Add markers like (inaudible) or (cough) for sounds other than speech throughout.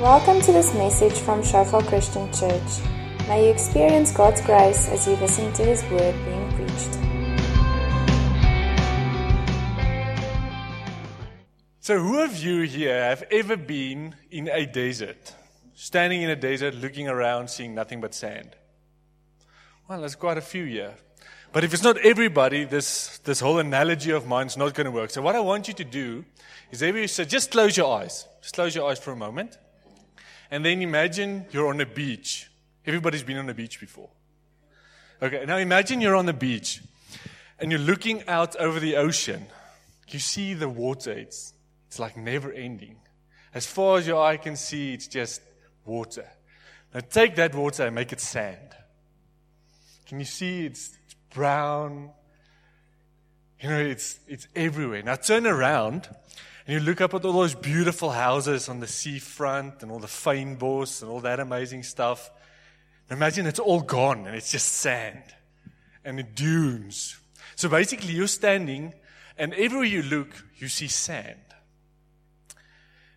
Welcome to this message from Shofar Christian Church. May you experience God's grace as you listen to His word being preached. So, who of you here have ever been in a desert? Standing in a desert, looking around, seeing nothing but sand? Well, there's quite a few here. But if it's not everybody, this, this whole analogy of mine is not going to work. So, what I want you to do is every so just close your eyes. Just close your eyes for a moment. And then imagine you're on a beach. Everybody's been on a beach before. Okay, now imagine you're on the beach and you're looking out over the ocean. You see the water, it's, it's like never ending. As far as your eye can see, it's just water. Now take that water and make it sand. Can you see it's, brown? You know, it's, it's everywhere. Now turn around and you look up at all those beautiful houses on the seafront and all the fynbos and all that amazing stuff. Imagine it's all gone and it's just sand and the dunes. So basically, you're standing and everywhere you look, you see sand.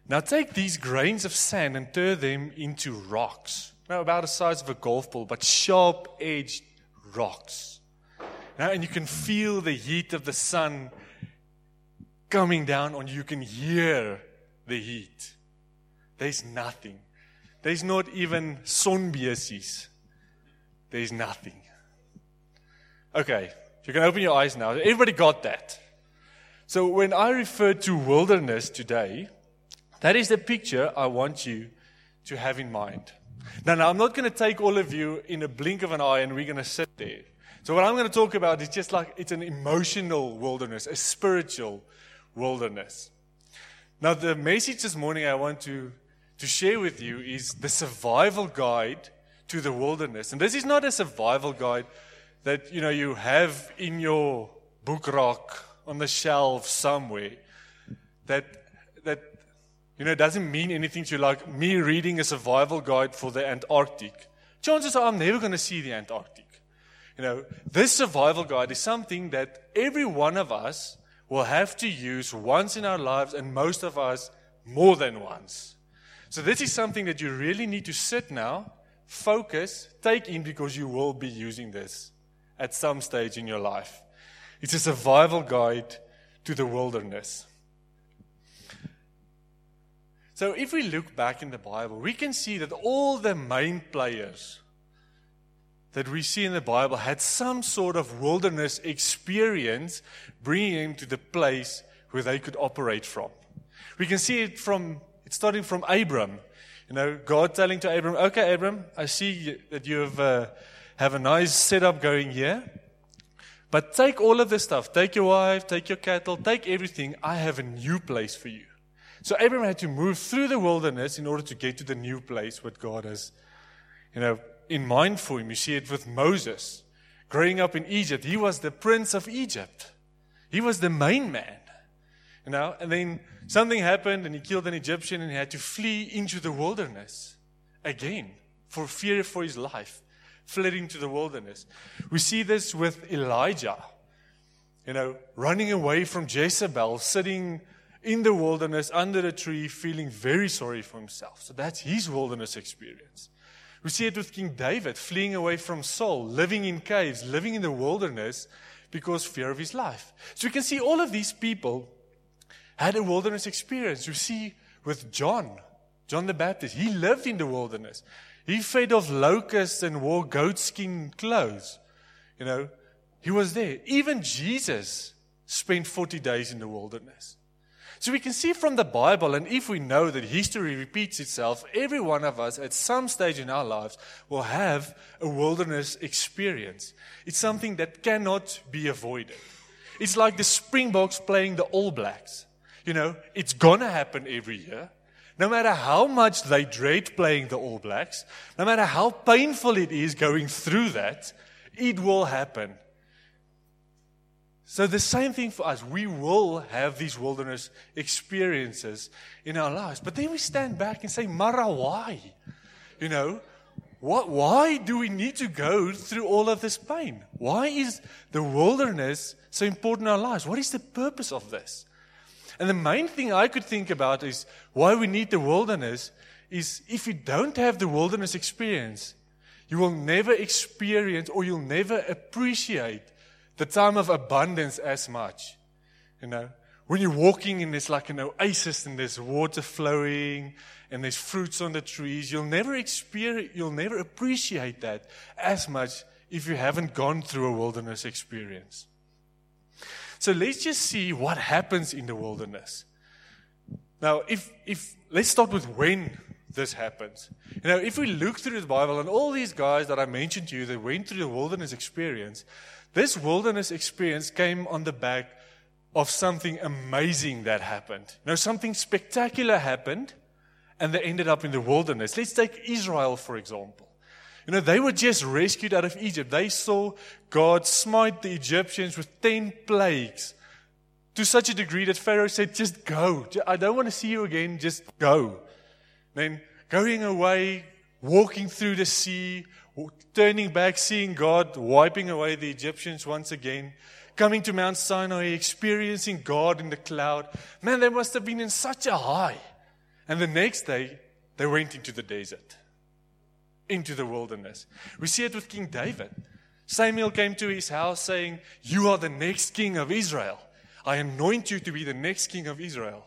Now take these grains of sand and turn them into rocks. Now, about the size of a golf ball, but sharp edged rocks. Now, and you can feel the heat of the sun coming down on you. You can hear the heat. There's nothing. There's not even sonbesies. There's nothing. Okay, you can open your eyes now. Everybody got that. So when I refer to wilderness today, that is the picture I want you to have in mind. Now, now I'm not going to take all of you in a blink of an eye and we're going to sit there. So what I'm going to talk about is just like it's an emotional wilderness, a spiritual wilderness. Now, the message this morning I want to, to share with you is the survival guide to the wilderness. And this is not a survival guide that you know you have in your book rack on the shelf somewhere. That that you know doesn't mean anything to you like me reading a survival guide for the Antarctic. Chances are I'm never going to see the Antarctic. You know, this survival guide is something that every one of us will have to use once in our lives, and most of us more than once. So, this is something that you really need to sit now, focus, take in because you will be using this at some stage in your life. It's a survival guide to the wilderness. So, if we look back in the Bible, we can see that all the main players that we see in the Bible had some sort of wilderness experience bringing them to the place where they could operate from. We can see it from, it's starting from Abram. You know, God telling to Abram, okay, Abram, I see that you have, uh, have a nice setup going here. But take all of this stuff. Take your wife, take your cattle, take everything. I have a new place for you. So Abram had to move through the wilderness in order to get to the new place what God has, you know, in mind for him. You see it with Moses. Growing up in Egypt, he was the prince of Egypt. He was the main man. You know, and then something happened and he killed an Egyptian and he had to flee into the wilderness again for fear for his life, fled into the wilderness. We see this with Elijah, you know, running away from Jezebel, sitting in the wilderness under a tree, feeling very sorry for himself. So that's his wilderness experience. We see it with King David fleeing away from Saul, living in caves, living in the wilderness because fear of his life. So we can see all of these people had a wilderness experience. You see with John, John the Baptist, he lived in the wilderness. He fed off locusts and wore goatskin clothes. You know, he was there. Even Jesus spent 40 days in the wilderness. So we can see from the Bible, and if we know that history repeats itself, every one of us at some stage in our lives will have a wilderness experience. It's something that cannot be avoided. It's like the Springboks playing the All Blacks. You know, it's gonna happen every year. No matter how much they dread playing the All Blacks, no matter how painful it is going through that, it will happen. So, the same thing for us. We will have these wilderness experiences in our lives. But then we stand back and say, Mara, why? You know, what, why do we need to go through all of this pain? Why is the wilderness so important in our lives? What is the purpose of this? And the main thing I could think about is why we need the wilderness is if you don't have the wilderness experience, you will never experience or you'll never appreciate the time of abundance as much. You know, when you're walking and there's like an oasis and there's water flowing and there's fruits on the trees, you'll never experience, you'll never appreciate that as much if you haven't gone through a wilderness experience. So let's just see what happens in the wilderness. Now, if, if, let's start with when this happens. You know, if we look through the Bible and all these guys that I mentioned to you that went through the wilderness experience, this wilderness experience came on the back of something amazing that happened. You know, something spectacular happened and they ended up in the wilderness. Let's take Israel, for example. You know, they were just rescued out of Egypt. They saw God smite the Egyptians with 10 plagues to such a degree that Pharaoh said, Just go. I don't want to see you again. Just go. Then going away, walking through the sea, turning back, seeing God wiping away the Egyptians once again, coming to Mount Sinai, experiencing God in the cloud. Man, they must have been in such a high. And the next day, they went into the desert, into the wilderness. We see it with King David. Samuel came to his house saying, You are the next king of Israel. I anoint you to be the next king of Israel.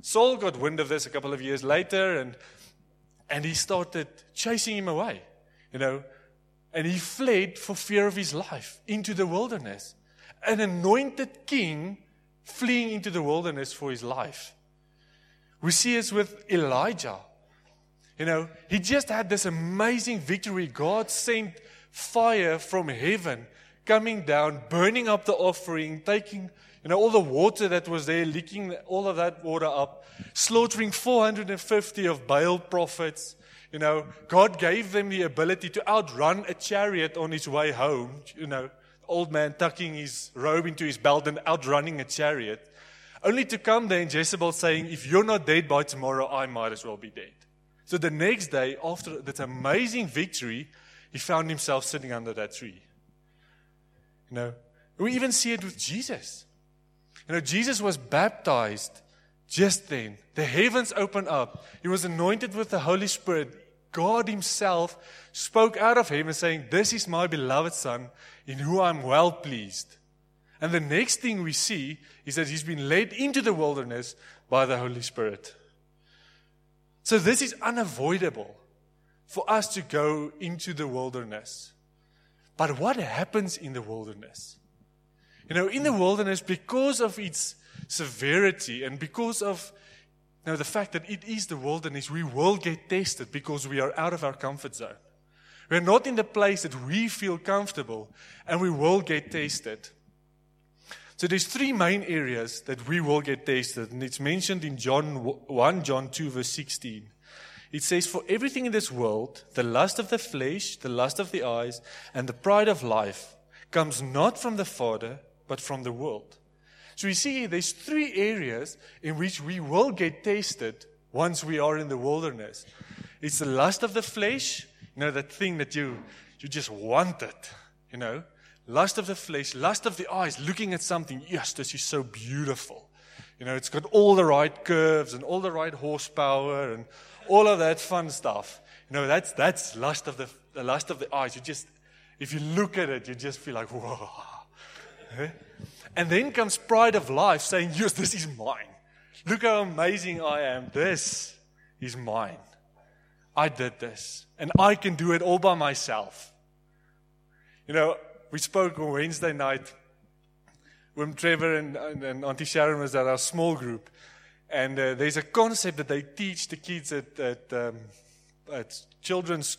Saul got wind of this a couple of years later and, and he started chasing him away, you know, and he fled for fear of his life into the wilderness. An anointed king fleeing into the wilderness for his life. We see this with Elijah. You know, he just had this amazing victory. God sent fire from heaven coming down, burning up the offering, taking you know, all the water that was there, leaking all of that water up, slaughtering 450 of Baal prophets. You know, God gave them the ability to outrun a chariot on his way home. You know, old man tucking his robe into his belt and outrunning a chariot. Only to come there and Jezebel saying, If you're not dead by tomorrow, I might as well be dead. So the next day, after that amazing victory, he found himself sitting under that tree. You know, we even see it with Jesus. You know, Jesus was baptized just then. The heavens opened up. He was anointed with the Holy Spirit. God Himself spoke out of heaven saying, This is my beloved Son, in whom I'm well pleased. And the next thing we see is that He's been led into the wilderness by the Holy Spirit. So this is unavoidable for us to go into the wilderness. But what happens in the wilderness? You know, in the wilderness, because of its severity and because of you know, the fact that it is the wilderness, we will get tested because we are out of our comfort zone. We're not in the place that we feel comfortable and we will get tested. So there's three main areas that we will get tested, and it's mentioned in John 1 John 2 verse 16. It says, For everything in this world, the lust of the flesh, the lust of the eyes, and the pride of life, comes not from the Father, but from the world. So you see there's three areas in which we will get tested once we are in the wilderness. It's the lust of the flesh, you know, that thing that you, you just want it, you know. Lust of the flesh, lust of the eyes, looking at something, yes, this is so beautiful. You know, it's got all the right curves and all the right horsepower and all of that fun stuff. You know, that's, that's lust of the, the lust of the eyes. You just, if you look at it, you just feel like, whoa. And then comes pride of life saying, Yes, this is mine. Look how amazing I am. This is mine. I did this. And I can do it all by myself. You know, we spoke on Wednesday night when Trevor and, and, and Auntie Sharon was at our small group. And uh, there's a concept that they teach the kids at, at, um, at children's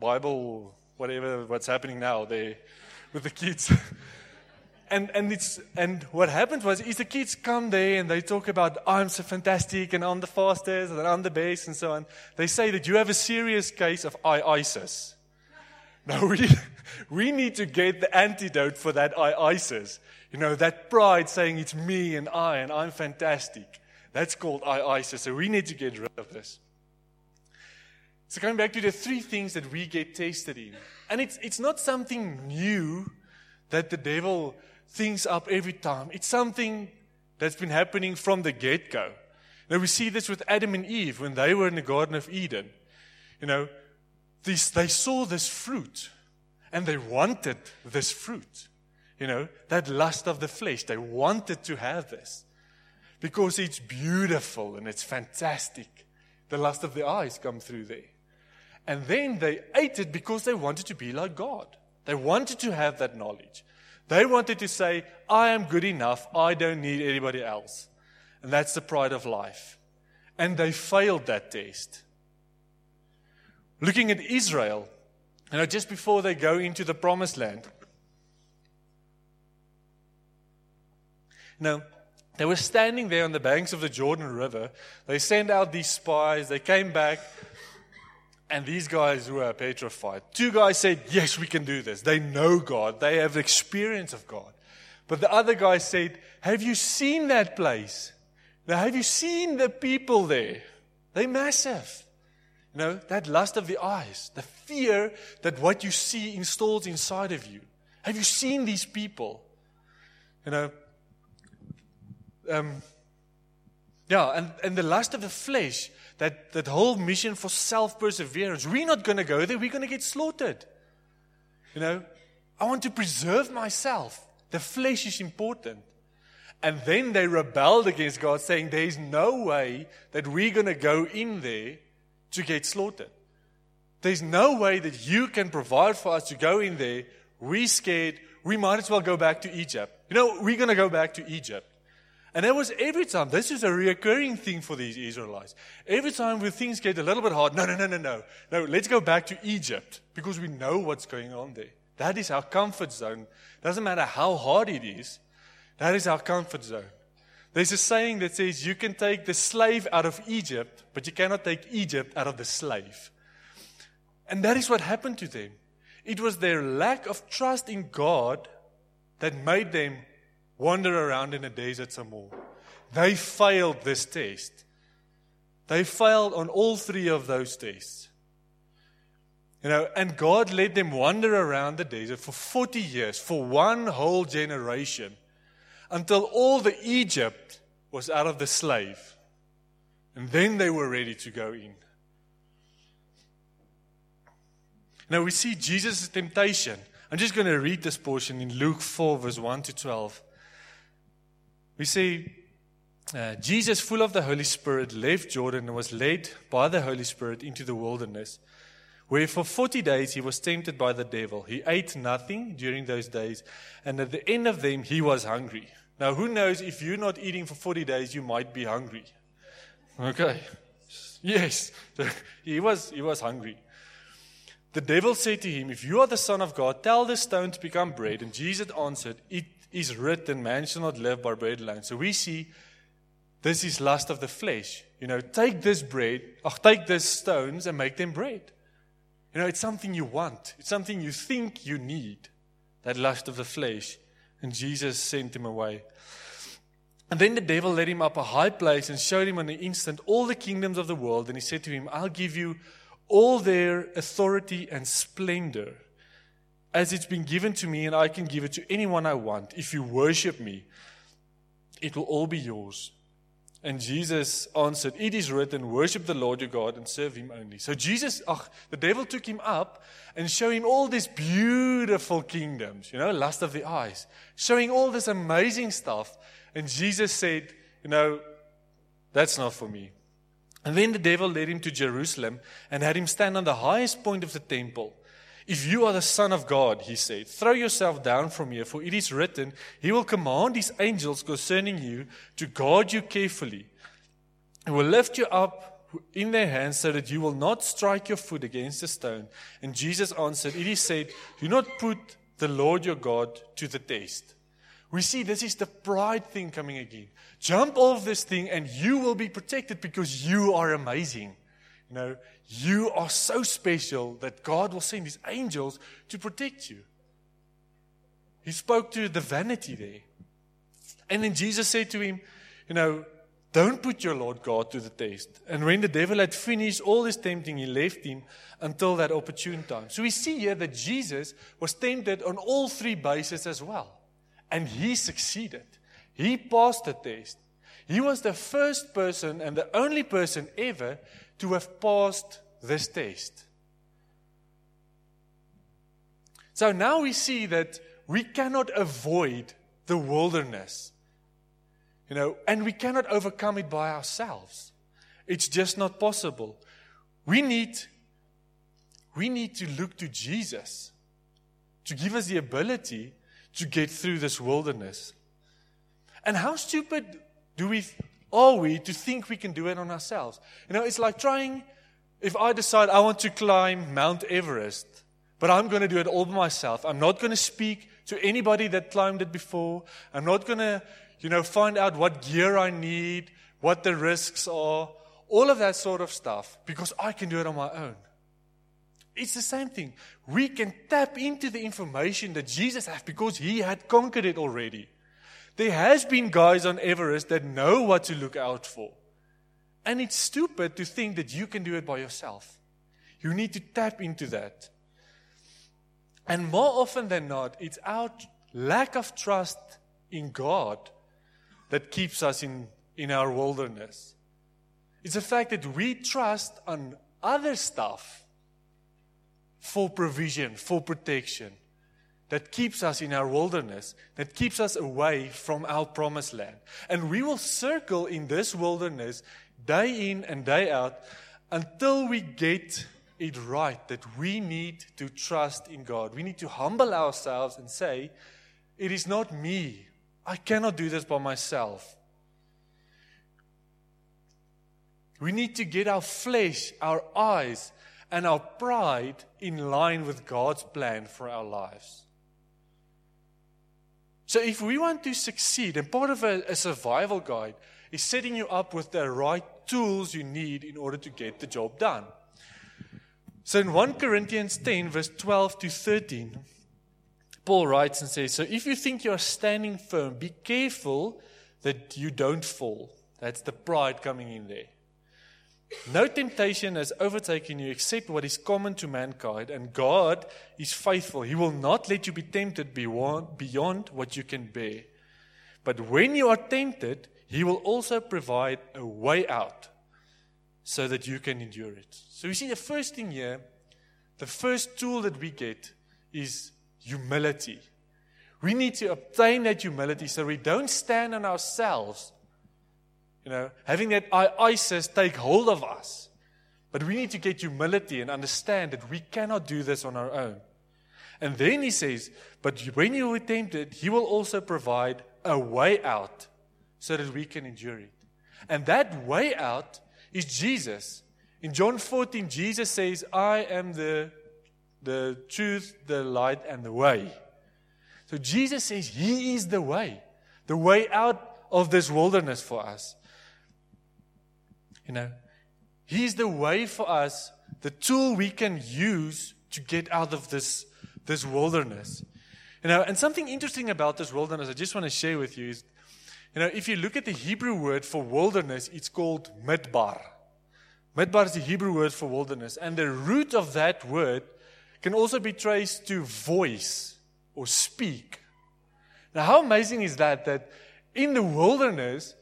Bible, whatever, what's happening now there with the kids. (laughs) and, and, it's, and what happened was is the kids come there and they talk about I'm so fantastic and I'm the fastest and I'm the best and so on. They say that you have a serious case of ISIS. Now (laughs) we, we need to get the antidote for that ISIS. You know, that pride saying it's me and I and I'm fantastic. That's called ISIS. So we need to get rid of this. So coming back to the three things that we get tested in. And it's, it's not something new that the devil things up every time. It's something that's been happening from the get go. Now we see this with Adam and Eve when they were in the Garden of Eden. You know, this, they saw this fruit and they wanted this fruit. You know, that lust of the flesh. They wanted to have this because it's beautiful and it's fantastic. The lust of the eyes come through there. And then they ate it because they wanted to be like God. They wanted to have that knowledge. They wanted to say, I am good enough. I don't need anybody else. And that's the pride of life. And they failed that test. Looking at Israel, you know, just before they go into the promised land, Now, they were standing there on the banks of the Jordan River. They sent out these spies. They came back, and these guys were petrified. Two guys said, Yes, we can do this. They know God, they have experience of God. But the other guy said, Have you seen that place? Now, have you seen the people there? They're massive. You know, that lust of the eyes, the fear that what you see installs inside of you. Have you seen these people? You know, um, yeah, and, and the lust of the flesh, that, that whole mission for self perseverance, we're not going to go there, we're going to get slaughtered. You know, I want to preserve myself. The flesh is important. And then they rebelled against God, saying, There is no way that we're going to go in there to get slaughtered. There's no way that you can provide for us to go in there. We're scared. We might as well go back to Egypt. You know, we're going to go back to Egypt. And that was every time. This is a reoccurring thing for these Israelites. Every time when things get a little bit hard, no, no, no, no, no. No, let's go back to Egypt because we know what's going on there. That is our comfort zone. Doesn't matter how hard it is, that is our comfort zone. There's a saying that says you can take the slave out of Egypt, but you cannot take Egypt out of the slave. And that is what happened to them. It was their lack of trust in God that made them wander around in a desert some more. They failed this test. They failed on all three of those tests. You know, and God let them wander around the desert for 40 years, for one whole generation, until all the Egypt was out of the slave. And then they were ready to go in. Now we see Jesus' temptation. I'm just going to read this portion in Luke 4, verse 1 to 12. We see uh, Jesus, full of the Holy Spirit, left Jordan and was led by the Holy Spirit into the wilderness, where for 40 days he was tempted by the devil. He ate nothing during those days, and at the end of them, he was hungry. Now, who knows if you're not eating for 40 days, you might be hungry. Okay. Yes, (laughs) he was, he was hungry. The devil said to him, If you are the Son of God, tell this stone to become bread. And Jesus answered, It is written, man shall not live by bread alone. So we see this is lust of the flesh. You know, take this bread, or take these stones and make them bread. You know, it's something you want. It's something you think you need. That lust of the flesh. And Jesus sent him away. And then the devil led him up a high place and showed him in an instant all the kingdoms of the world. And he said to him, I'll give you all their authority and splendor as it's been given to me, and I can give it to anyone I want. If you worship me, it will all be yours. And Jesus answered, It is written, worship the Lord your God and serve him only. So Jesus, ach, the devil took him up and showed him all these beautiful kingdoms, you know, lust of the eyes, showing all this amazing stuff. And Jesus said, You know, that's not for me. And then the devil led him to Jerusalem and had him stand on the highest point of the temple. If you are the Son of God, he said, throw yourself down from here, for it is written, He will command His angels concerning you to guard you carefully. He will lift you up in their hands so that you will not strike your foot against a stone. And Jesus answered, It is said, Do not put the Lord your God to the test. We see this is the pride thing coming again. Jump off this thing and you will be protected because you are amazing. You know, you are so special that God will send his angels to protect you. He spoke to the vanity there. And then Jesus said to him, You know, don't put your Lord God to the test. And when the devil had finished all his tempting, he left him until that opportune time. So we see here that Jesus was tempted on all three bases as well. And he succeeded. He passed the test. He was the first person and the only person ever to have passed this test. So now we see that we cannot avoid the wilderness. You know, and we cannot overcome it by ourselves. It's just not possible. We need we need to look to Jesus to give us the ability to get through this wilderness. And how stupid do we are we to think we can do it on ourselves? You know, it's like trying if I decide I want to climb Mount Everest, but I'm going to do it all by myself. I'm not going to speak to anybody that climbed it before. I'm not going to, you know, find out what gear I need, what the risks are, all of that sort of stuff because I can do it on my own. It's the same thing. We can tap into the information that Jesus has because he had conquered it already. There has been guys on Everest that know what to look out for. And it's stupid to think that you can do it by yourself. You need to tap into that. And more often than not, it's our lack of trust in God that keeps us in, in our wilderness. It's the fact that we trust on other stuff for provision, for protection, that keeps us in our wilderness, that keeps us away from our promised land. And we will circle in this wilderness day in and day out until we get it right that we need to trust in God. We need to humble ourselves and say, It is not me. I cannot do this by myself. We need to get our flesh, our eyes, and our pride in line with God's plan for our lives. So, if we want to succeed, and part of a, a, survival guide is setting you up with the right tools you need in order to get the job done. So, in 1 Corinthians 10, verse 12 to 13, Paul writes and says, So, if you think you are standing firm, be careful that you don't fall. That's the pride coming in there. No temptation has overtaken you except what is common to mankind, and God is faithful. He will not let you be tempted beyond what you can bear. But when you are tempted, He will also provide a way out so that you can endure it. So you see, the first thing here, the first tool that we get is humility. We need to obtain that humility so we don't stand on ourselves you know, having that ISIS take hold of us. But we need to get humility and understand that we cannot do this on our own. And then he says, But when you are tempted, he will also provide a way out so that we can endure it. And that way out is Jesus. In John 14, Jesus says, I am the, the truth, the light, and the way. So Jesus says He is the way, the way out of this wilderness for us. You know, He's the way for us, the tool we can use to get out of this, this wilderness. You know, and something interesting about this wilderness I just want to share with you is, you know, if you look at the Hebrew word for wilderness, it's called midbar. Midbar is the Hebrew word for wilderness. And the root of that word can also be traced to voice or speak. Now, how amazing is that? That in the wilderness,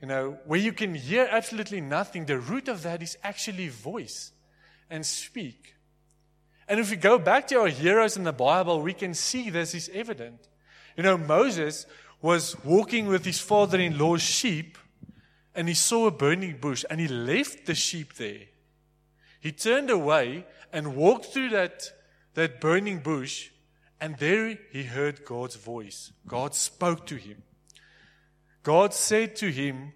you know, where you can hear absolutely nothing, the root of that is actually voice and speak. And if we go back to our heroes in the Bible, we can see this is evident. You know, Moses was walking with his father in law's sheep and he saw a burning bush and he left the sheep there. He turned away and walked through that, that burning bush and there he heard God's voice. God spoke to him. God said to him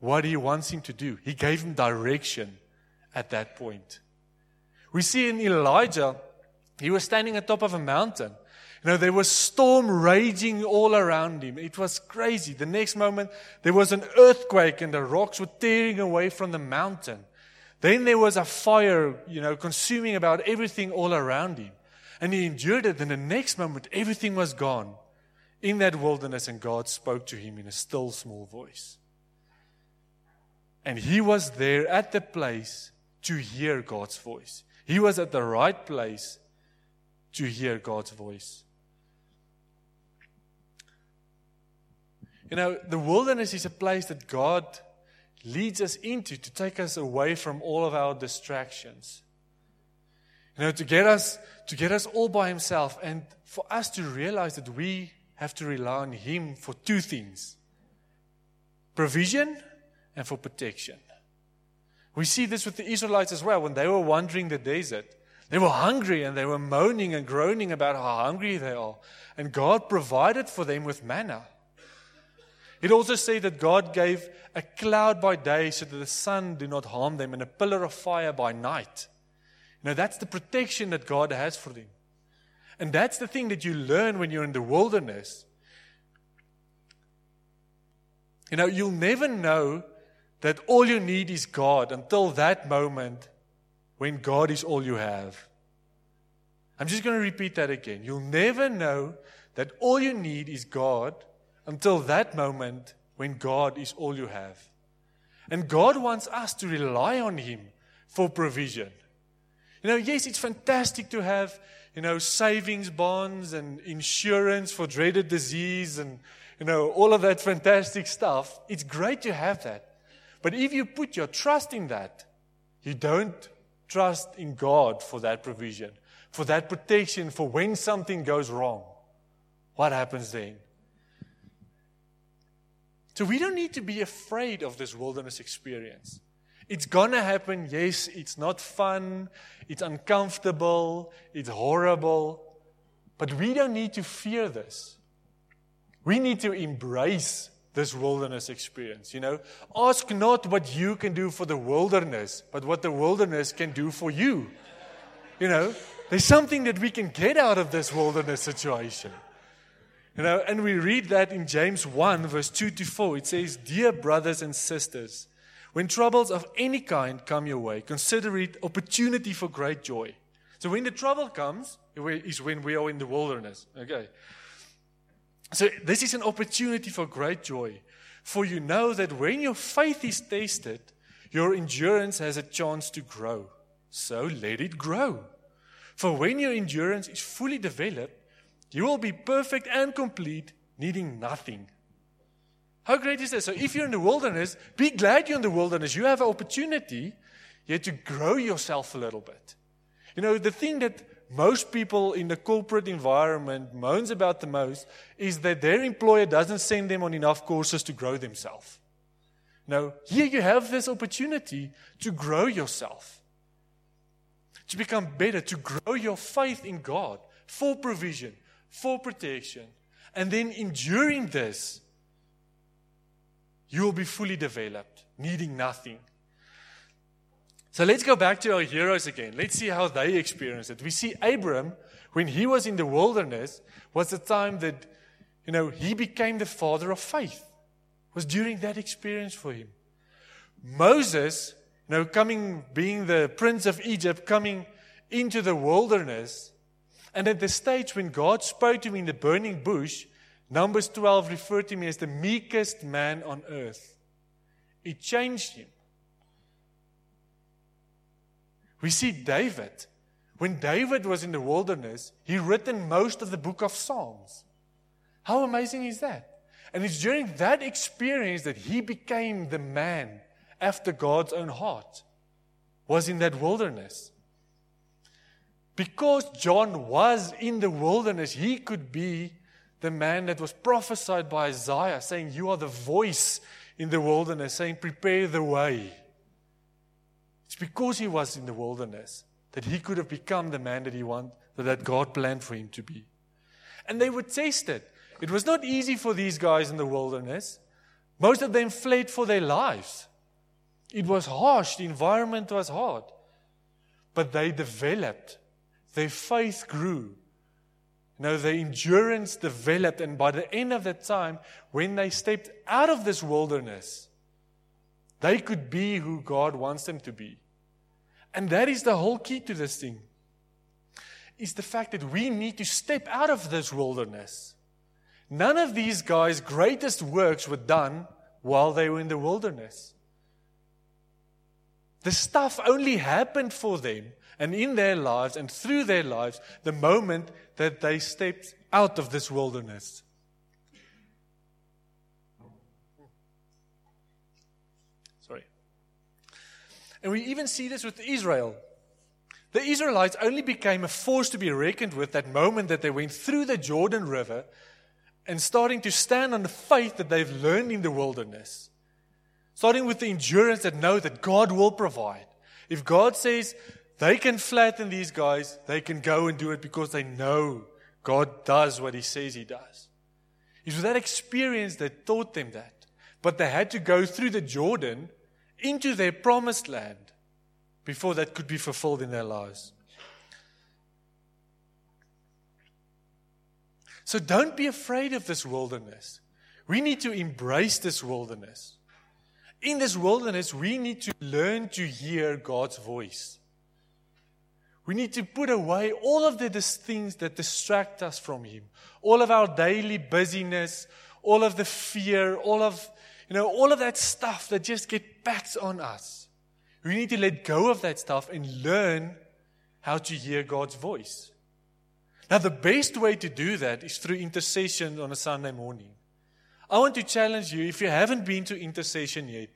what he wants him to do. He gave him direction at that point. We see in Elijah, he was standing on top of a mountain. You know, there was storm raging all around him. It was crazy. The next moment, there was an earthquake and the rocks were tearing away from the mountain. Then there was a fire, you know, consuming about everything all around him. And he endured it. And the next moment, everything was gone in that wilderness, and God spoke to him in a still small voice. And he was there at the place to hear God's voice. He was at the right place to hear God's voice. You know, the wilderness is a place that God leads us into to take us away from all of our distractions. You know, to get us to get us all by himself and for us to realize that we have to rely on him for two things. Provision and for protection. We see this with the Israelites as well when they were wandering the desert. They were hungry and they were moaning and groaning about how hungry they are. And God provided for them with manna. It also says that God gave a cloud by day so that the sun do not harm them and a pillar of fire by night. Now that's the protection that God has for them. And that's the thing that you learn when you're in the wilderness. You know, you'll never know that all you need is God until that moment when God is all you have. I'm just going to repeat that again. You'll never know that all you need is God until that moment when God is all you have. And God wants us to rely on Him for provision. You know, yes, it's fantastic to have, you know, savings bonds and insurance for dreaded disease and, you know, all of that fantastic stuff. It's great to have that. But if you put your trust in that, you don't trust in God for that provision, for that protection, for when something goes wrong. What happens then? So we don't need to be afraid of this wilderness experience. It's gonna happen. Yes, it's not fun. It's uncomfortable. It's horrible. But we don't need to fear this. We need to embrace this wilderness experience. You know, ask not what you can do for the wilderness, but what the wilderness can do for you. You know, there's something that we can get out of this wilderness situation. You know, and we read that in James 1, verse 2 to 4. It says, Dear brothers and sisters, when troubles of any kind come your way, consider it opportunity for great joy. So when the trouble comes, is when we are in the wilderness. Okay. So this is an opportunity for great joy. For you know that when your faith is tested, your endurance has a chance to grow. So let it grow. For when your endurance is fully developed, you will be perfect and complete, needing nothing. How great is that? So, if you're in the wilderness, be glad you're in the wilderness. You have an opportunity yet to grow yourself a little bit. You know, the thing that most people in the corporate environment moans about the most is that their employer doesn't send them on enough courses to grow themselves. Now, here you have this opportunity to grow yourself, to become better, to grow your faith in God for provision, for protection. And then enduring this, you will be fully developed, needing nothing. So let's go back to our heroes again. Let's see how they experienced it. We see Abram, when he was in the wilderness, was the time that, you know, he became the father of faith. It was during that experience for him. Moses, you know, coming, being the prince of Egypt, coming into the wilderness, and at the stage when God spoke to him in the burning bush, Numbers 12 referred to him as the meekest man on earth. It changed him. We see David. When David was in the wilderness, he written most of the book of Psalms. How amazing is that? And it's during that experience that he became the man after God's own heart. Was in that wilderness. Because John was in the wilderness, he could be the man that was prophesied by Isaiah, saying, You are the voice in the wilderness, saying, Prepare the way. It's because he was in the wilderness that he could have become the man that he wanted, that God planned for him to be. And they were tested. It was not easy for these guys in the wilderness. Most of them fled for their lives. It was harsh, the environment was hard. But they developed their faith grew. You the endurance developed. And by the end of that time, when they stepped out of this wilderness, they could be who God wants them to be. And that is the whole key to this thing. Is the fact that we need to step out of this wilderness. None of these guys' greatest works were done while they were in the wilderness. The stuff only happened for them and in their lives and through their lives the moment that they stepped out of this wilderness. Sorry. And we even see this with Israel. The Israelites only became a force to be reckoned with that moment that they went through the Jordan River and starting to stand on the faith that they've learned in the wilderness. Starting with the endurance that know that God will provide. If God says, they can flatten these guys, they can go and do it because they know God does what He says He does. It was that experience that taught them that. But they had to go through the Jordan into their promised land before that could be fulfilled in their lives. So don't be afraid of this wilderness. We need to embrace this wilderness. In this wilderness, we need to learn to hear God's voice. We need to put away all of the things that distract us from Him, all of our daily busyness, all of the fear, all of you know, all of that stuff that just get packed on us. We need to let go of that stuff and learn how to hear God's voice. Now, the best way to do that is through intercession on a Sunday morning. I want to challenge you, if you haven't been to intercession yet,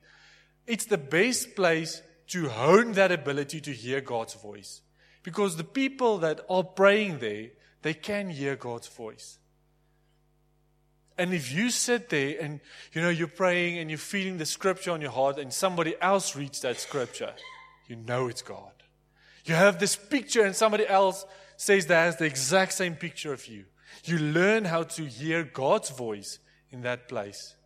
it's the best place to hone that ability to hear God's voice. Because the people that are praying there, they can hear God's voice. And if you sit there and you know you're praying and you're feeling the scripture on your heart and somebody else reads that scripture, you know it's God. You have this picture and somebody else says that has the exact same picture of you. You learn how to hear God's voice in that place.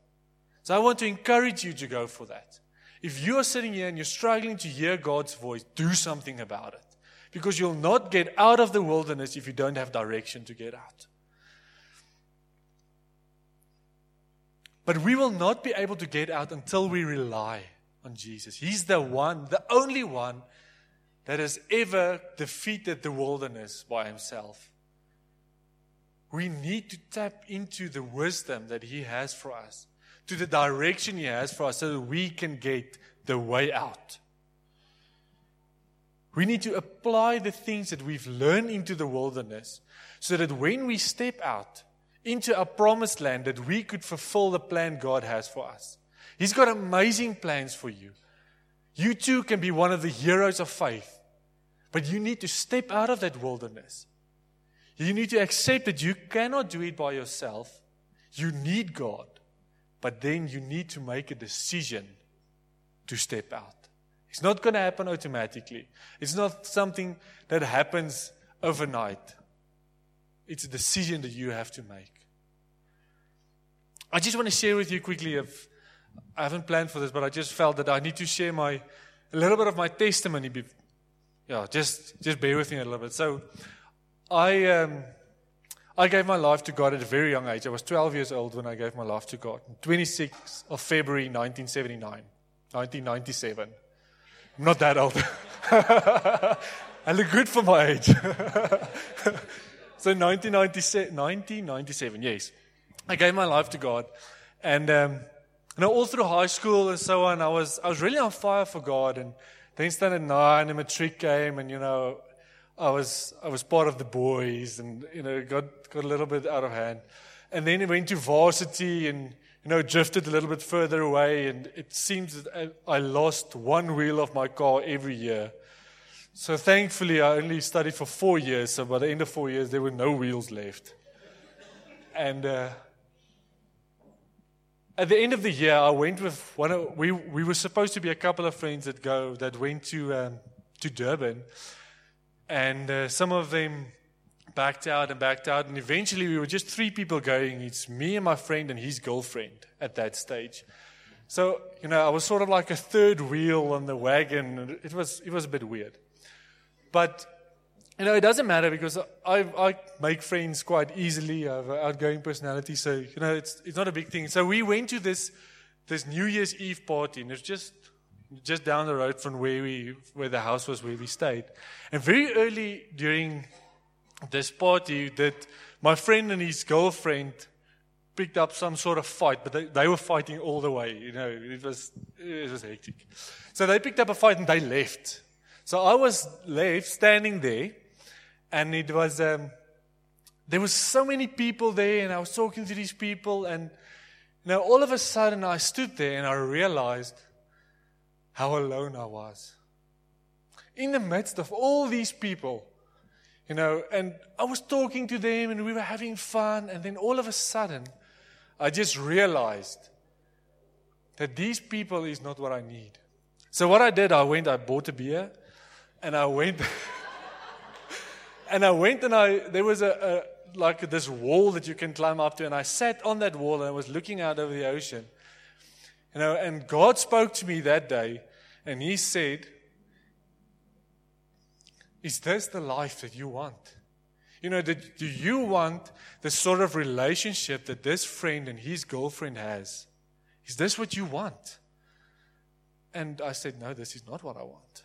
So I want to encourage you to go for that. If you are sitting here and you're struggling to hear God's voice, do something about it. Because you'll not get out of the wilderness if you don't have direction to get out. But we will not be able to get out until we rely on Jesus. He's the one, the only one that has ever defeated the wilderness by himself. We need to tap into the wisdom that He has for us, to the direction He has for us, so that we can get the way out. We need to apply the things that we've learned into the wilderness so that when we step out, into our promised land that we could fulfill the plan God has for us. He's got amazing plans for you. You too can be one of the heroes of faith, but you need to step out of that wilderness. You need to accept that you cannot do it by yourself. You need God, but then you need to make a decision to step out. It's not going to happen automatically. It's not something that happens overnight. It's a decision that you have to make. I just want to share with you quickly. If, I haven't planned for this, but I just felt that I need to share my a little bit of my testimony. Yeah, just just bear with me a little bit. So, I um, I gave my life to God at a very young age. I was 12 years old when I gave my life to God. 26th of February 1979, 1997. I'm not that old. (laughs) I look good for my age. (laughs) So 1997, 1997, yes. I gave my life to God. And, um, you know, all through high school and so on, I was, I was really on fire for God. And then standard nine, and matric came, and, you know, I was, I was part of the boys and, you know, got, got a little bit out of hand. And then it went to varsity and, you know, drifted a little bit further away. And it seems that I, lost one wheel of my car every year. So thankfully, I only studied for four years. So by the end of four years, there were no wheels left. And uh, at the end of the year, I went with one. Of, we we were supposed to be a couple of friends that go that went to um, to Durban, and uh, some of them backed out and backed out, and eventually we were just three people going. It's me and my friend and his girlfriend at that stage. So you know, I was sort of like a third wheel on the wagon. It was it was a bit weird. But, you know, it doesn't matter because I, I make friends quite easily. I have an outgoing personality. So, you know, it's, it's not a big thing. So we went to this, this New Year's Eve party and it's just, just down the road from where we, where the house was where we stayed. And very early during this party that my friend and his girlfriend picked up some sort of fight, but they, they were fighting all the way. You know, it was, it was hectic. So they picked up a fight and they left. So I was left standing there, and it was um, there was so many people there, and I was talking to these people, and you know, all of a sudden I stood there and I realized how alone I was. in the midst of all these people. You know, and I was talking to them and we were having fun. And then all of a sudden, I just realized that these people is not what I need. So what I did, I went, I bought a beer and I went, (laughs) and I went and I, there was a, a, like this wall that you can climb up to. And I sat on that wall and I was looking out over the ocean. You know, and God spoke to me that day and he said, is this the life that you want? You know, do you want the sort of relationship that this friend and his girlfriend has? Is this what you want? And I said, No, this is not what I want.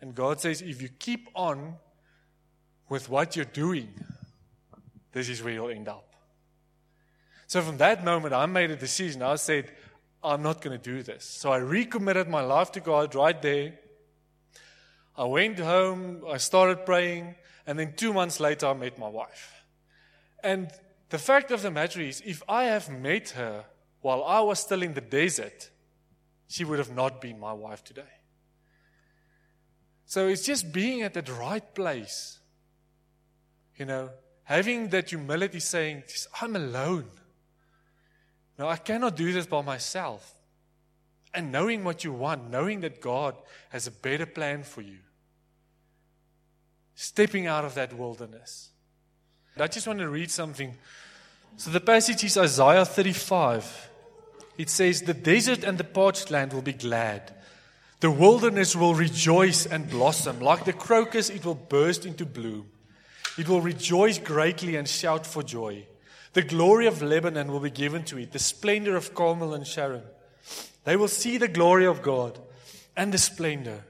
And God says, If you keep on with what you're doing, this is where you'll end up. So from that moment, I made a decision. I said, I'm not going to do this. So I recommitted my life to God right there. I went home, I started praying, and then two months later, I met my wife. And the fact of the matter is, if I have met her while I was still in the desert, she would have not been my wife today. So it's just being at that right place, you know, having that humility saying, I'm alone. No, I cannot do this by myself. And knowing what you want, knowing that God has a better plan for you. Stepping out of that wilderness. I just want to read something. So the passage is Isaiah 35. It says, The desert and the parched land will be glad. The wilderness will rejoice and blossom. Like the crocus, it will burst into bloom. It will rejoice greatly and shout for joy. The glory of Lebanon will be given to it, the splendor of Carmel and Sharon. They will see the glory of God and the splendor.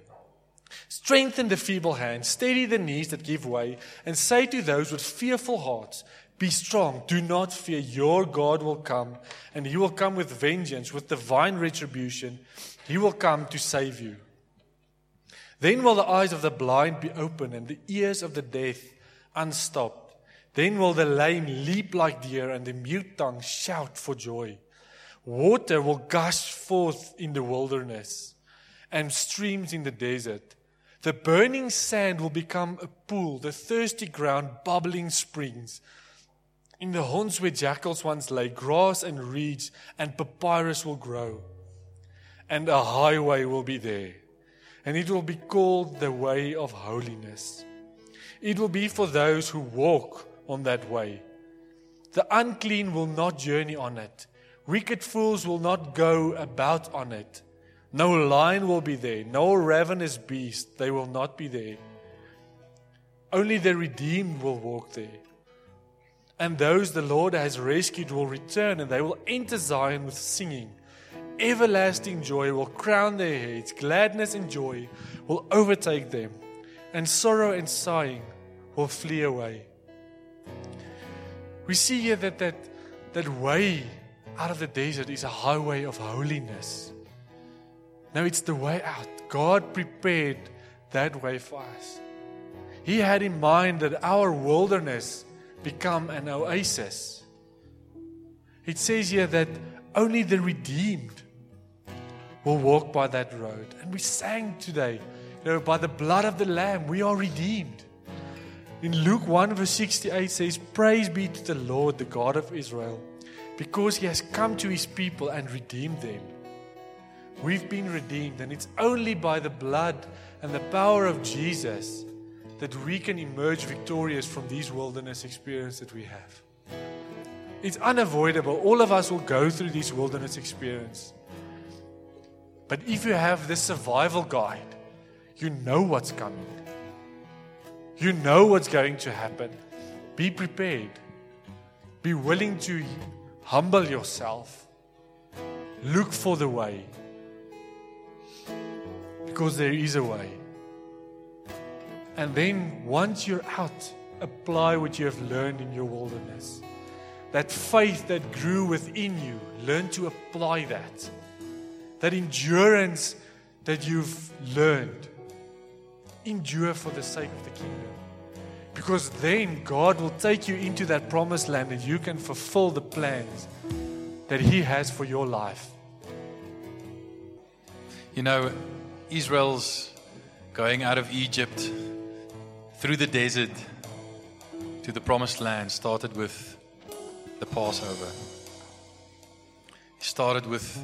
Strengthen the feeble hands, steady the knees that give way, and say to those with fearful hearts, Be strong, do not fear. Your God will come, and he will come with vengeance, with divine retribution. He will come to save you. Then will the eyes of the blind be opened, and the ears of the deaf unstopped. Then will the lame leap like deer, and the mute tongue shout for joy. Water will gush forth in the wilderness, and streams in the desert. The burning sand will become a pool, the thirsty ground bubbling springs. In the haunts where jackals once lay, grass and reeds and papyrus will grow. And a highway will be there, and it will be called the way of holiness. It will be for those who walk on that way. The unclean will not journey on it. Wicked fools will not go about on it. No lion will be there, no ravenous beast, they will not be there. Only the redeemed will walk there. And those the Lord has rescued will return, and they will enter Zion with singing. Everlasting joy will crown their heads, gladness and joy will overtake them, and sorrow and sighing will flee away. We see here that that, that way out of the desert is a highway of holiness. Now it's the way out. God prepared that way for us. He had in mind that our wilderness become an oasis. It says here that only the redeemed will walk by that road. And we sang today, you know, by the blood of the Lamb, we are redeemed. In Luke 1, verse 68 says, Praise be to the Lord, the God of Israel, because he has come to his people and redeemed them. We've been redeemed, and it's only by the blood and the power of Jesus that we can emerge victorious from these wilderness experiences that we have. It's unavoidable. All of us will go through these wilderness experience. But if you have this survival guide, you know what's coming. You know what's going to happen. Be prepared. Be willing to humble yourself. Look for the way. Because there is a way. And then once you're out, apply what you have learned in your wilderness. That faith that grew within you, learn to apply that. That endurance that you've learned endure for the sake of the kingdom. Because then God will take you into that promised land and you can fulfill the plans that He has for your life. You know, Israel's going out of Egypt through the desert to the promised land started with the Passover. It started with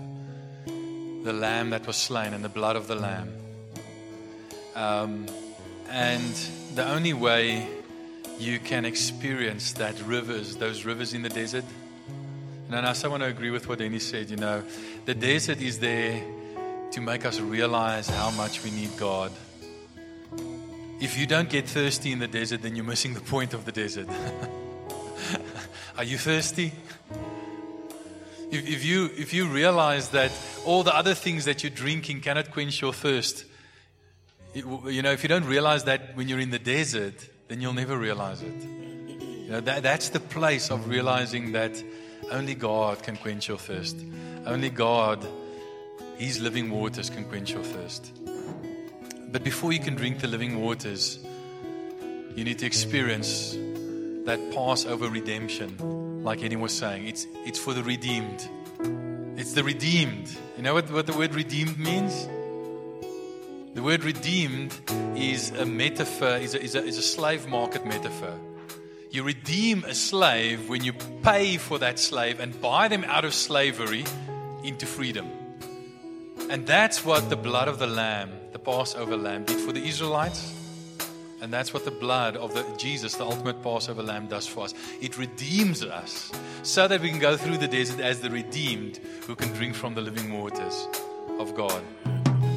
the lamb that was slain and the blood of the lamb. Um, and the only way you can experience that rivers, those rivers in the desert. And I also want to agree with what Denny said. You know, the desert is there to make us realize how much we need God. If you don't get thirsty in the desert, then you're missing the point of the desert. (laughs) Are you thirsty? If, if, you, if you realize that all the other things that you're drinking cannot quench your thirst, it, you know, if you don't realize that when you're in the desert, then you'll never realize it. You know, that, that's the place of realizing that only God can quench your thirst. Only God, His living waters, can quench your thirst. But before you can drink the living waters, you need to experience that Passover redemption, like Eddie was saying. It's, it's for the redeemed. It's the redeemed. You know what, what the word redeemed means? The word redeemed is a metaphor, is a, is, a, is a slave market metaphor. You redeem a slave when you pay for that slave and buy them out of slavery into freedom. And that's what the blood of the Lamb, the Passover Lamb, did for the Israelites. And that's what the blood of the Jesus, the ultimate Passover lamb, does for us. It redeems us so that we can go through the desert as the redeemed who can drink from the living waters of God.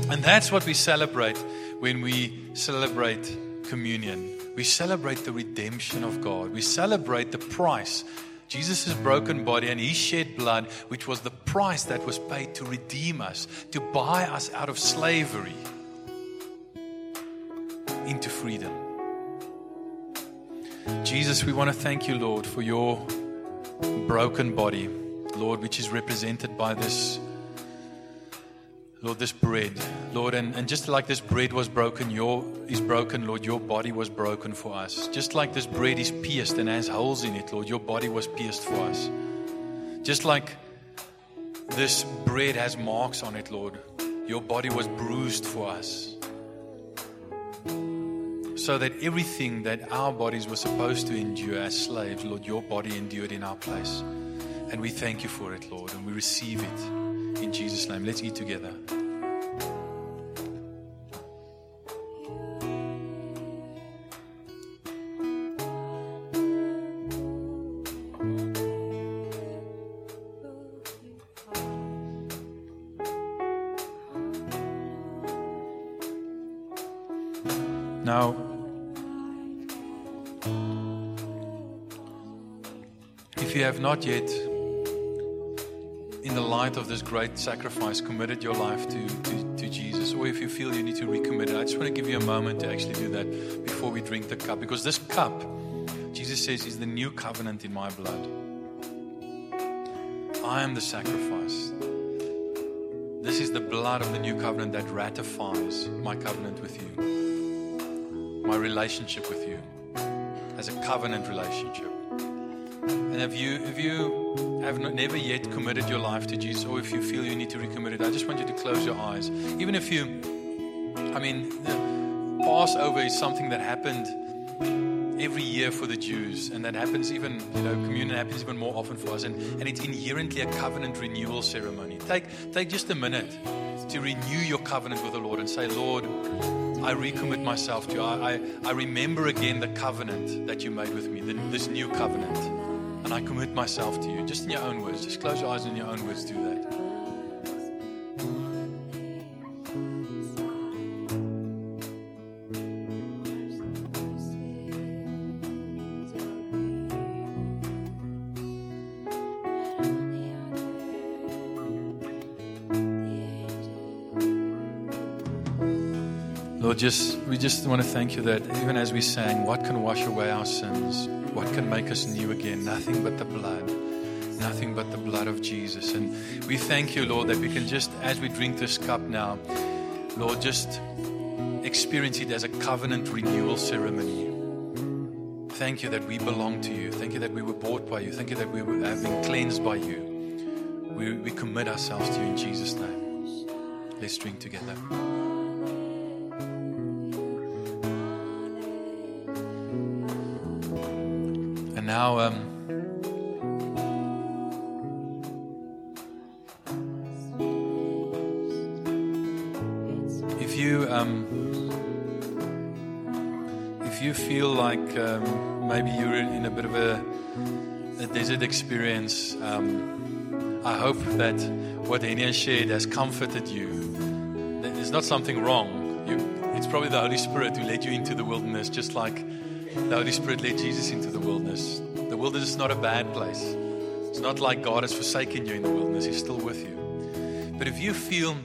And that's what we celebrate when we celebrate communion. We celebrate the redemption of God. We celebrate the price. Jesus' broken body and his shed blood, which was the price that was paid to redeem us, to buy us out of slavery into freedom. Jesus, we want to thank you, Lord, for your broken body, Lord, which is represented by this Lord, this bread, Lord, and, and just like this bread was broken, your is broken, Lord, your body was broken for us. Just like this bread is pierced and has holes in it, Lord, your body was pierced for us. Just like this bread has marks on it, Lord, your body was bruised for us. So that everything that our bodies were supposed to endure as slaves, Lord, your body endured in our place. And we thank you for it, Lord, and we receive it. In Jesus' name, let's eat together. Now, if you have not yet in the light of this great sacrifice, committed your life to, to, to, Jesus, or if you feel you need to recommit it, I just want to give you a moment to actually do that before we drink the cup. Because this cup, Jesus says, is the new covenant in my blood. I am the sacrifice. This is the blood of the new covenant that ratifies my covenant with you, my relationship with you, as a covenant relationship. And if you, if you have not, never yet committed your life to Jesus, or if you feel you need to recommit it, I just want you to close your eyes. Even if you, I mean, Passover is something that happened every year for the Jews, and that happens even, you know, communion happens even more often for us, and, and it's inherently a covenant renewal ceremony. Take, take just a minute to renew your covenant with the Lord and say, Lord, I recommit myself to you. I, I, I remember again the covenant that you made with me, the, this new covenant. I commit myself to you. Just in your own words. Just close your eyes in your own words do that. Lord, just we just want to thank you that even as we sang, what can wash away our sins? What can make us new again? Nothing but the blood. Nothing but the blood of Jesus. And we thank you, Lord, that we can just, as we drink this cup now, Lord, just experience it as a covenant renewal ceremony. Thank you that we belong to you. Thank you that we were bought by you. Thank you that we have been cleansed by you. We, we commit ourselves to you in Jesus' name. Let's drink together. Now, um, if you um, if you feel like um, maybe you're in a bit of a, a desert experience, um, I hope that what Enia shared has comforted you. There's not something wrong. You, it's probably the Holy Spirit who led you into the wilderness, just like the Holy Spirit led Jesus into the wilderness. Wilderness is not a bad place. It's not like God has forsaken you in the wilderness, He's still with you. But if you feel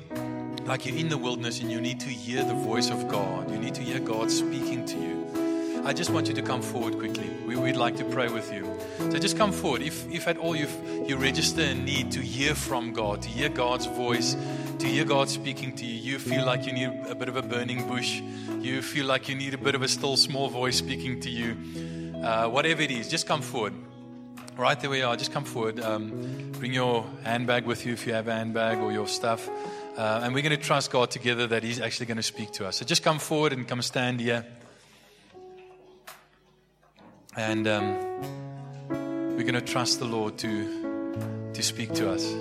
like you're in the wilderness and you need to hear the voice of God, you need to hear God speaking to you, I just want you to come forward quickly. We, would like to pray with you. So just come forward. If, if at all you you register a need to hear from God, to hear God's voice, to hear God speaking to you, you feel like you need a bit of a burning bush, you feel like you need a bit of a still small voice speaking to you, uh, whatever it is, just come forward. Right there we are. Just come forward. Um, bring your handbag with you if you have a handbag or your stuff. Uh, and we're going to trust God together that He's actually going to speak to us. So just come forward and come stand here. And um, we're going to trust the Lord to, to speak to us.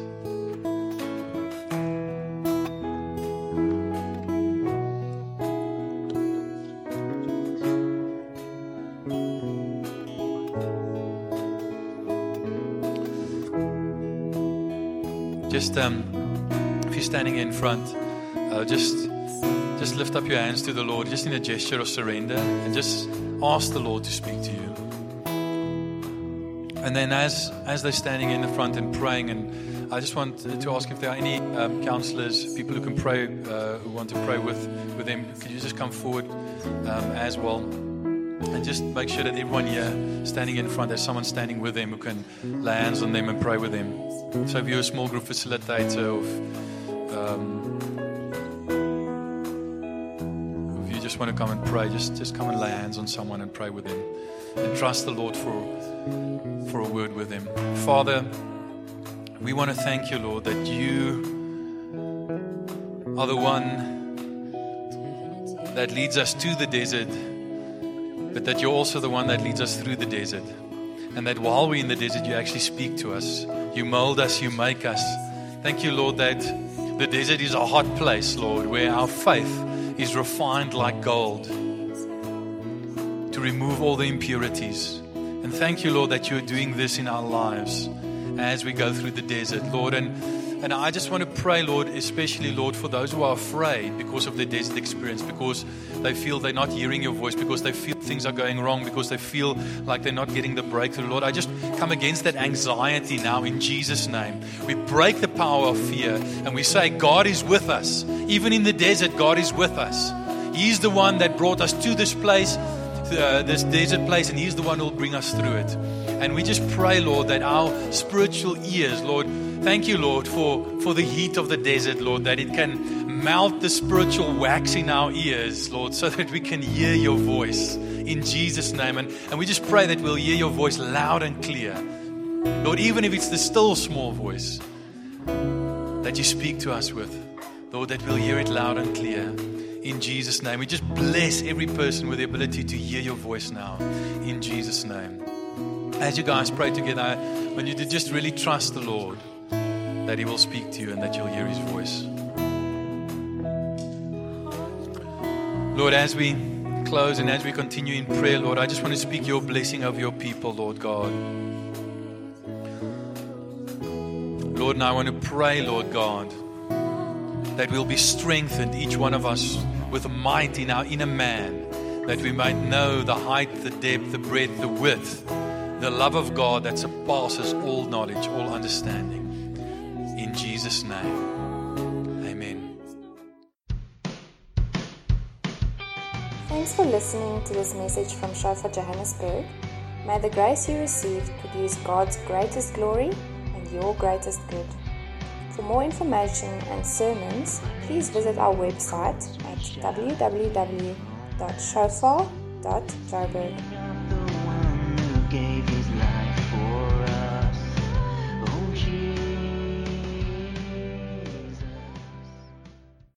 Um, if you're standing in front, uh, just just lift up your hands to the Lord, just in a gesture of surrender, and just ask the Lord to speak to you. And then, as as they're standing in the front and praying, and I just want to ask if there are any um, counselors, people who can pray, uh, who want to pray with with them. Could you just come forward um, as well? And just make sure that everyone here standing in front, there's someone standing with them who can lay hands on them and pray with them. So if you're a small group facilitator, or if, um, if you just want to come and pray, just, just come and lay hands on someone and pray with them. And trust the Lord for, for a word with them. Father, we want to thank you, Lord, that you are the one that leads us to the desert but that you're also the one that leads us through the desert. And that while we're in the desert, you actually speak to us. You mold us, you make us. Thank you, Lord, that the desert is a hot place, Lord, where our faith is refined like gold to remove all the impurities. And thank you, Lord, that you're doing this in our lives as we go through the desert, Lord. And and I just want to pray, Lord, especially, Lord, for those who are afraid because of their desert experience, because they feel they're not hearing your voice, because they feel things are going wrong, because they feel like they're not getting the breakthrough. Lord, I just come against that anxiety now in Jesus' name. We break the power of fear and we say, God is with us. Even in the desert, God is with us. He's the one that brought us to this place, uh, this desert place, and He's the one who will bring us through it. And we just pray, Lord, that our spiritual ears, Lord, Thank you, Lord, for, for the heat of the desert, Lord, that it can melt the spiritual wax in our ears, Lord, so that we can hear your voice in Jesus' name. And, and we just pray that we'll hear your voice loud and clear. Lord, even if it's the still small voice that you speak to us with, Lord, that we'll hear it loud and clear. In Jesus' name. We just bless every person with the ability to hear your voice now. In Jesus' name. As you guys pray together, want you just really trust the Lord that He will speak to you and that you'll hear His voice. Lord, as we close and as we continue in prayer, Lord, I just want to speak your blessing of your people, Lord God. Lord, and I want to pray, Lord God, that we'll be strengthened, each one of us, with might in our inner man, that we might know the height, the depth, the breadth, the width, the love of God that surpasses all knowledge, all understanding. In Jesus' name, Thanks for listening to this message from Shofar Johannesburg. May the grace you received produce God's greatest glory and your greatest good. For more information and sermons, please visit our website at www.shofar.joburg.